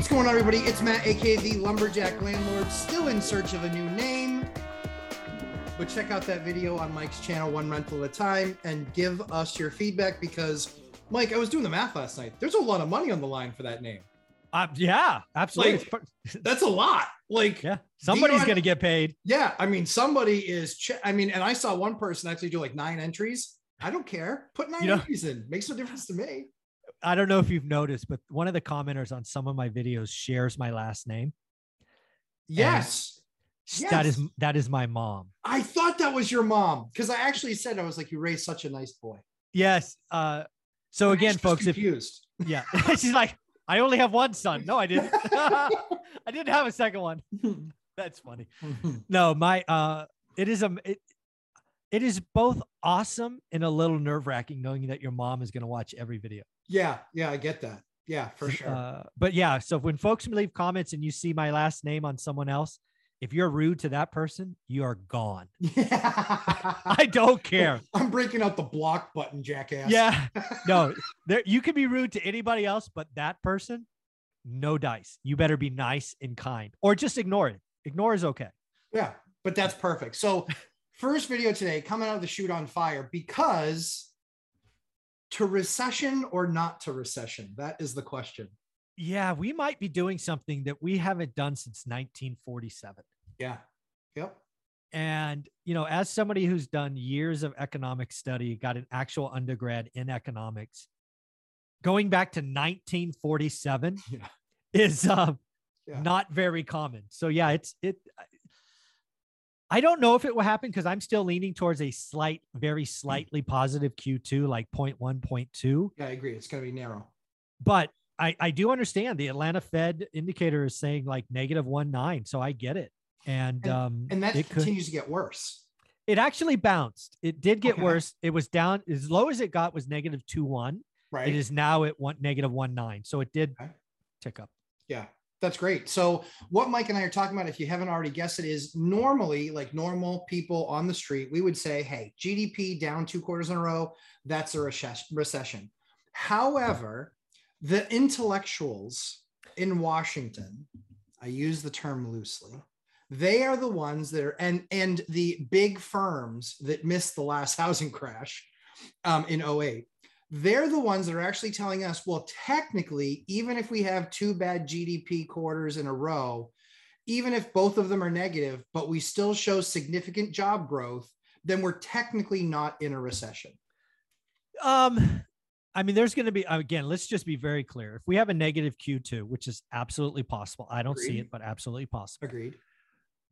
What's going on, everybody? It's Matt, aka the Lumberjack Landlord, still in search of a new name. But check out that video on Mike's channel, One Rental at a Time, and give us your feedback because, Mike, I was doing the math last night. There's a lot of money on the line for that name. Uh, yeah, absolutely. Like, That's a lot. Like, yeah, somebody's going to get paid. yeah, I mean, somebody is. I mean, and I saw one person actually do like nine entries. I don't care. Put nine You know- entries in. Makes no difference to me. I don't know if you've noticed, but one of the commenters on some of my videos shares my last name. Yes. That is Yes. that is my mom. I thought that was your mom because I actually said I was like, you raised such a nice boy. Yes. Uh, so again, folks, if confused. yeah, she's like, I only have one son. No, I didn't. I didn't have a second one. That's funny. No, my uh, it is a it, it is both awesome and a little nerve wracking knowing that your mom is going to watch every video. Yeah, yeah, I get that. Yeah, for sure. Uh, but yeah, so when folks leave comments and you see my last name on someone else, if you're rude to that person, you are gone. Yeah. I don't care. I'm breaking out the block button, jackass. Yeah, no, there you can be rude to anybody else, but that person, no dice. You better be nice and kind, or just ignore it. Ignore is okay. yeah, but that's perfect. So, first video today coming out of the chute on fire because to recession or not to recession? That is the question. Yeah, we might be doing something that we haven't done since 1947. Yeah. Yep. And, you know, as somebody who's done years of economic study, got an actual undergrad in economics, going back to 1947 Yeah. is uh, Yeah. not very common. So, yeah, it's, it, I don't know if it will happen because I'm still leaning towards a slight, very slightly positive Q2, like 0.1, 0.2. Yeah, I agree. It's going to be narrow. But I, I do understand the Atlanta Fed indicator is saying like negative one nine. So I get it. And, And- um, And that it could, continues to get worse. it actually bounced. It did get Okay. worse. It was down as low as it got was negative two one. Right. It is now at one negative one nine. So it did Okay. tick up. Yeah, that's great. So, what Mike and I are talking about, if you haven't already guessed it, is normally like normal people on the street, we would say, hey, GDP down two quarters in a row, that's a recession. However, the intellectuals in Washington, I use the term loosely, they are the ones that are, and, and the big firms that missed the last housing crash um, in 08 they're the ones that are actually telling us, well, technically, even if we have two bad GDP quarters in a row, even if both of them are negative, but we still show significant job growth, then we're technically not in a recession. Um, I mean, there's going to be again. Let's just be very clear. If we have a negative Q two, which is absolutely possible, I don't see it, but absolutely possible. Agreed.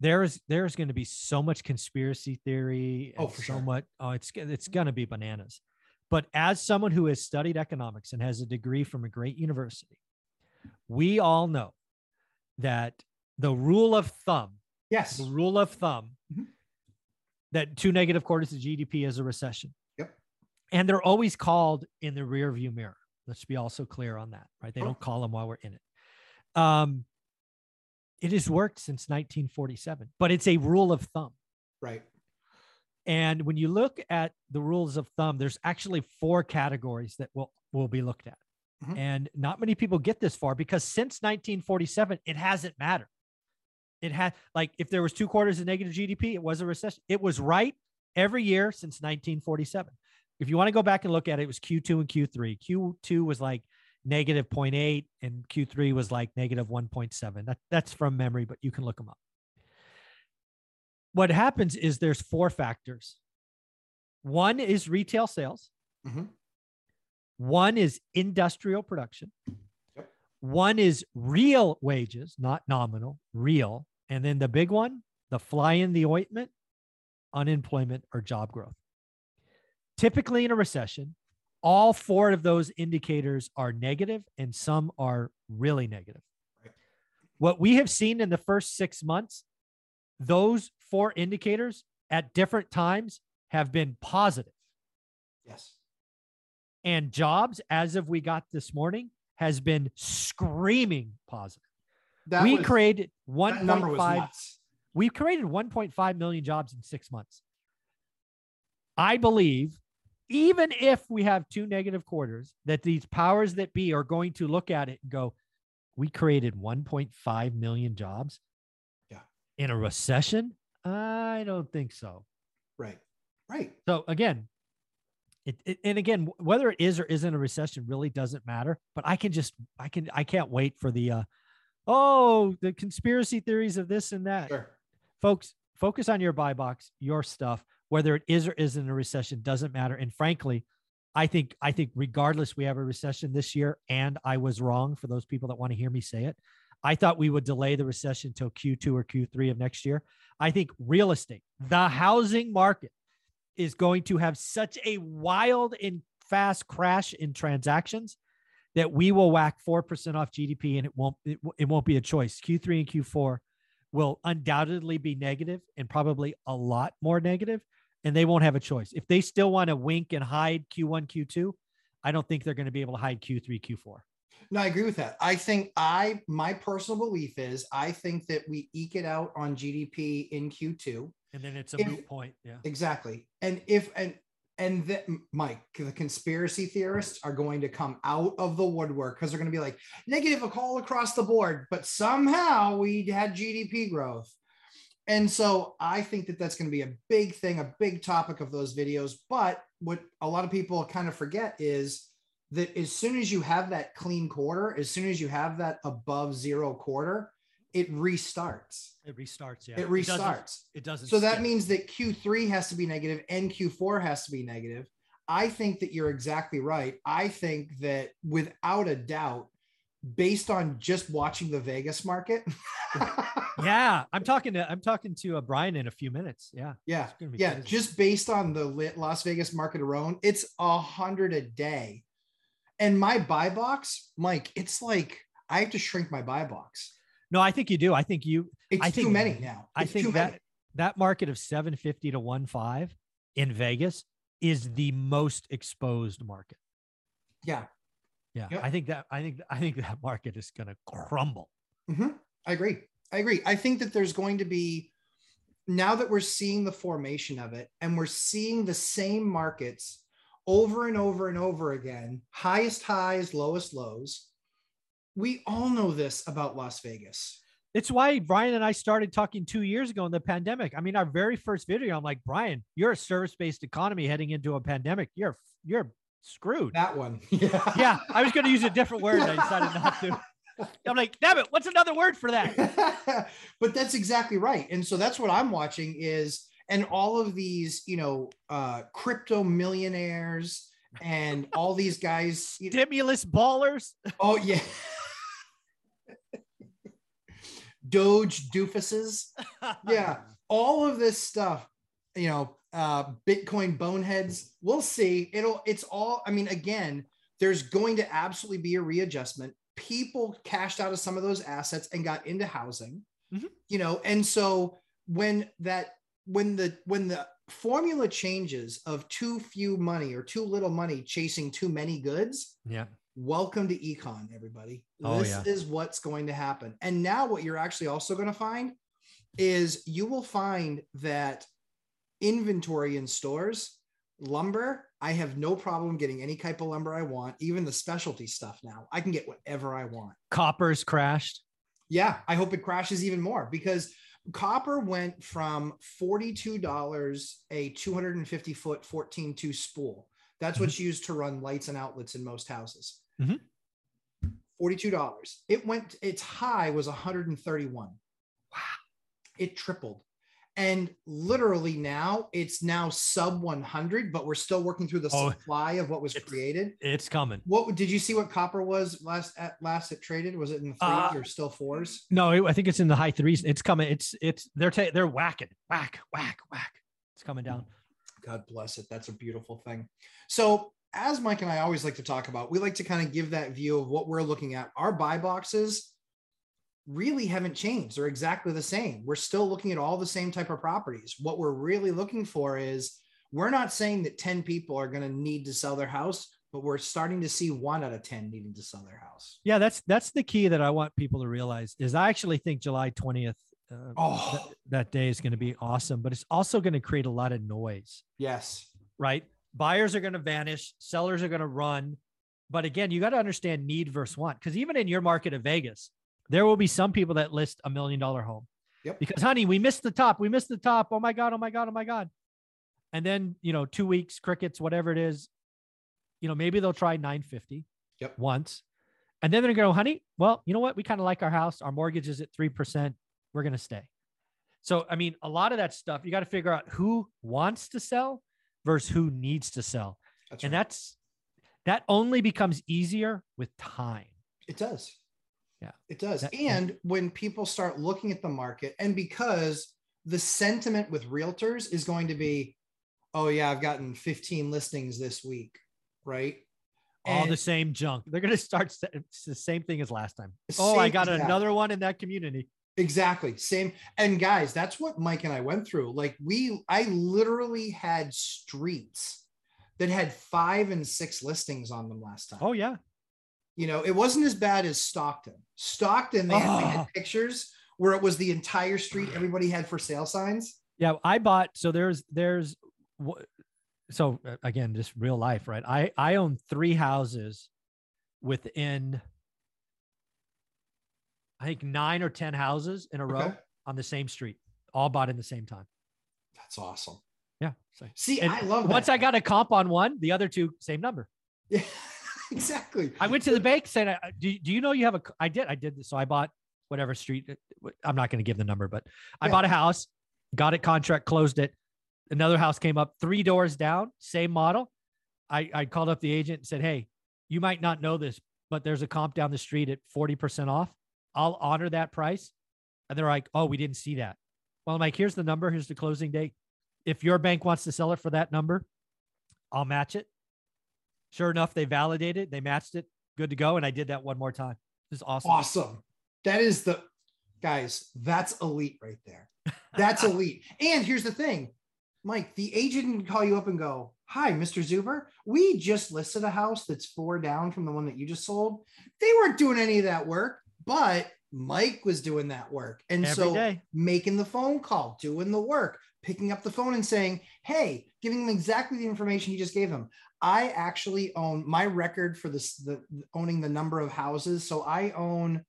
There is there's going to be so much conspiracy theory. Oh, for so sure. much. Oh, it's it's going to be bananas. But as someone who has studied economics and has a degree from a great university, we all know that the rule of thumb Yes. the rule of thumb Mhm. that two negative quarters of GDP is a recession. Yep. And they're always called in the rear view mirror. Let's be also clear on that, right? They Oh. don't call them while we're in it. Um, it has worked since 1947, but it's a rule of thumb. Right. And when you look at the rules of thumb, there's actually four categories that will, will be looked at. Mhm. And not many people get this far because since 1947, it hasn't mattered. It had like if there was two quarters of negative GDP, it was a recession. It was right every year since 1947. If you want to go back and look at it, it was Q2 and Q3. Q2 was like negative 0.8 and Q3 was like negative 1.7. That, that's from memory, but you can look them up. What happens is there's four factors. One is retail sales. Mhm. One is industrial production. Yep. One is real wages, not nominal, real. And then the big one, the fly in the ointment, unemployment or job growth. Typically in a recession, all four of those indicators are negative and some are really negative. What we have seen in the first six months, those four indicators at different times have been positive. Yes. And jobs, as of we got this morning, has been screaming positive. That we was- created that number was 1.5. We've created 1.5 million jobs in six months. I believe, even if we have two negative quarters, that these powers that be are going to look at it and go, we created 1.5 million jobs Yeah. in a recession? I don't think so. Right. Right. So again, it, it, and again, whether it is or isn't a recession really doesn't matter. But I can just, I can, I can't wait for the, uh, oh, the conspiracy theories of this and that Sure. folks focus on your buy box your stuff whether it is or isn't a recession doesn't matter and frankly i think i think regardless we have a recession this year and i was wrong for those people that want to hear me say it i thought we would delay the recession till q2 or q3 of next year i think real estate the housing market is going to have such a wild and fast crash in transactions that we will whack 4% off gdp and it won't it, it won't be a choice q3 and q4 will undoubtedly be negative and probably a lot more negative, and they won't have a choice. If they still want to wink and hide Q1, Q2, I don't think they're going to be able to hide Q3, Q4. No, I agree with that. I think I my personal belief is I think that we eke it out on GDP in Q2. And then it's a If- moot point. Yeah. Exactly. And if and and that Mike, the conspiracy theorists are going to come out of the woodwork because they're going to be like negative all across the board, but somehow we had GDP growth. And so I think that that's going to be a big thing, a big topic of those videos. But what a lot of people kind of forget is that as soon as you have that clean quarter, as soon as you have that above zero quarter, it restarts. It restarts. Yeah. It doesn't- restarts. It doesn't. So that skip. means that Q3 has to be negative and Q4 has to be negative. I think that you're exactly right. I think that without a doubt, based on just watching the Vegas market, Yeah. I'm talking to, I'm talking to uh, Brian in a few minutes. Yeah. yeah, It's gonna be yeah, crazy. just based on the Las Vegas market alone, it's a hundred a day. And my buy box, Mike, it's like I have to shrink my buy box. No, I think you do. I think you, It's I too think- many now. I think that many. that market of 750 to 1.5 in Vegas is the most exposed market. yeah, Yeah. Yep. I think that, I think, I think that market is going to crumble. Mhm. I agree. I agree. I think that there's going to be now that we're seeing the formation of it and we're seeing the same markets over and over and over again, highest highs, lowest lows. We all know this about Las Vegas. It's why Brian and I started talking two years ago in the pandemic. I mean, our very first video, I'm like, Brian, you're a service-based economy heading into a pandemic. You're you're screwed. That one. Yeah. Yeah, I was going to use a different word. I decided not to. I'm like, damn it, what's another word for that? but that's exactly right. And so that's what I'm watching is and all of these, you know, uh crypto millionaires and all these guys, you know, Stimulus ballers. Oh yeah. Doge doofuses. Yeah. All of this stuff, you know, uh Bitcoin boneheads. We'll see. It'll it's all I mean again, there's going to absolutely be a readjustment. People cashed out of some of those assets and got into housing. Mhm. You know, and so when that when the when the formula changes of too few money or too little money chasing too many goods, Yeah. welcome to econ everybody Oh, this yeah. is what's going to happen and now what you're actually also going to find is you will find that inventory in stores lumber i have no problem getting any type of lumber i want even the specialty stuff now i can get whatever i want Coppers crashed. yeah i hope it crashes even more because copper went from $42 a 250 foot 14 2 spool. That's what's used to run lights and outlets in most houses. Mhm. $42 it went its high was 131 wow. It tripled and literally now it's now sub 100 but we're still working through the Oh, supply of what was it's- created It's coming. what did you see what copper was last at last it traded was it in the threes Uh, or still fours No, it- I think it's in the high threes. It's coming. It's it's they're ta- they're whacking, whack, whack, whack. It's coming down. God bless it. That's a beautiful thing. So as Mike and I always like to talk about, we like to kind of give that view of what we're looking at. Our buy boxes really haven't changed. They're exactly the same. We're still looking at all the same type of properties. What we're really looking for is we're not saying that 10 people are going to need to sell their house, but we're starting to see one out of 10 needing to sell their house. Yeah, that's that's the key that I want people to realize is I actually think July 20th uh, Oh. th- that day is going to be awesome, but it's also going to create a lot of noise, Yes. right? Buyers are going to vanish, sellers are going to run. But again, you got to understand need versus want because even in your market of Vegas, there will be some people that list a million dollar home. Yep. Because honey, we missed the top. We missed the top. Oh my god, oh my god, oh my god. And then, you know, 2 weeks crickets whatever it is, you know, maybe they'll try 950 Yep. once. And then they're going to go, honey, well, you know what? We kind of like our house. Our mortgage is at 3%. We're going to stay. So, I mean, a lot of that stuff, you got to figure out who wants to sell versus who needs to sell. That's And right. that's, that only becomes easier with time. It does. Yeah. It does. That- and when people start looking at the market, and because the sentiment with realtors is going to be, oh, yeah, I've gotten 15 listings this week, right? All And the same junk. They're going to start, it's the same thing as last time. Oh, I got another one in that community. Exactly. Same. And guys, that's what Mike and I went through. Like we, I literally had streets that had five and six listings on them last time. Oh, yeah. You know, it wasn't as bad as Stockton. Stockton, they had, they had Oh. pictures where it was the entire street. Everybody had for sale signs. Yeah, I bought. So there's there's so uh, again, just real life, right? I I own three houses within I think nine or ten houses in a row Okay. on the same street, all bought in the same time. That's awesome. Yeah. So See, I love once that. I got a comp on one, the other two same number. Yeah, exactly. I went to the bank saying, uh, "Do do you know you have a?" I did. I did. this. So I bought whatever street. uh, I'm not going to give the number, but I Yeah. bought a house, got it contract, closed it. Another house came up three doors down, same model. I I called up the agent and said, "Hey, you might not know this, but there's a comp down the street at 40% off. I'll honor that price." And they're like, "Oh, we didn't see that." Well, I'm like, "Here's the number. Here's the closing date. If your bank wants to sell it for that number, I'll match it." Sure enough, they validated, they matched it, good to go. And I did that one more time. This is awesome. Awesome. That is the guys, that's elite right there. That's elite. And here's the thing, Mike, the agent can call you up and go, Hi, Mr. Zuber. We just listed a house that's four down from the one that you just sold. They weren't doing any of that work, but Mike was doing that work. And Every so day. making the phone call, doing the work, picking up the phone and saying, Hey, giving them exactly the information you just gave them. I actually own my record for this, the owning the number of houses. So I own,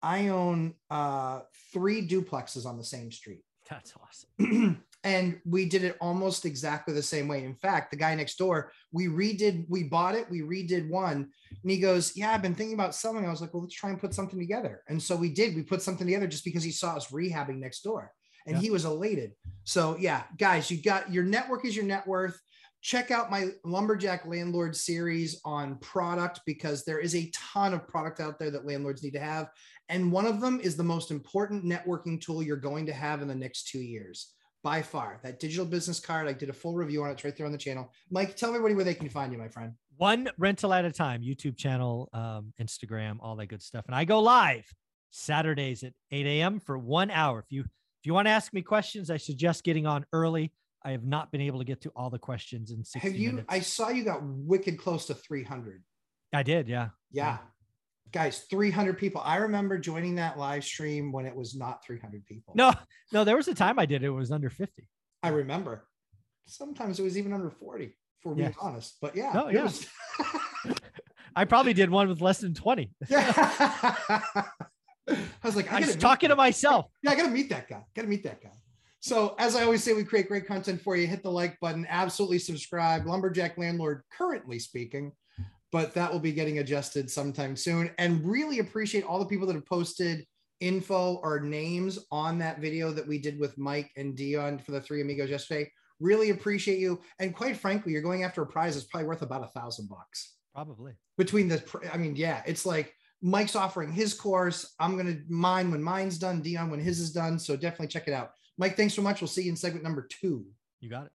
I own uh, three duplexes on the same street. That's awesome. and we did it almost exactly the same way. In fact, the guy next door, we redid, we bought it, we redid one, and he goes, "Yeah, I've been thinking about selling." I was like, "Well, let's try and put something together." And so we did. We put something together just because he saw us rehabbing next door, and Yeah. he was elated. So yeah, guys, you got your network is your net worth. Check out my lumberjack landlord series on product because there is a ton of product out there that landlords need to have. And one of them is the most important networking tool you're going to have in the next two years by far. That digital business card, I did a full review on it. It's right there on the channel. Mike, tell everybody where they can find you, my friend. One rental at a time, YouTube channel, um, Instagram, all that good stuff. And I go live Saturdays at 8 a.m. for one hour. If you if you want to ask me questions, I suggest getting on early. I have not been able to get to all the questions in 60 Have you? minutes. I saw you got wicked close to 300. I did, yeah. Yeah. Guys, 300 people. I remember joining that live stream when it was not 300 people. No, no, there was a time I did it, it was under 50. I remember. Sometimes it was even under 40, for being honest. But yeah. No, yeah. was- I probably did one with less than 20. I was like, I, I was talking to myself. Yeah, I gotta meet that guy. Gotta meet that guy. So as I always say, we create great content for you. Hit the like button, absolutely subscribe. Lumberjack Landlord currently speaking, but that will be getting adjusted sometime soon. And really appreciate all the people that have posted info or names on that video that we did with Mike and Dion for the three amigos yesterday. Really appreciate you. And quite frankly, you're going after a prize that's probably worth about a thousand bucks Probably. between the i mean yeah it's like mike's offering his course. I'm gonna mine when mine's done dion when his is done. So definitely check it out. Mike thanks so much. We'll see you in segment number two. You got it.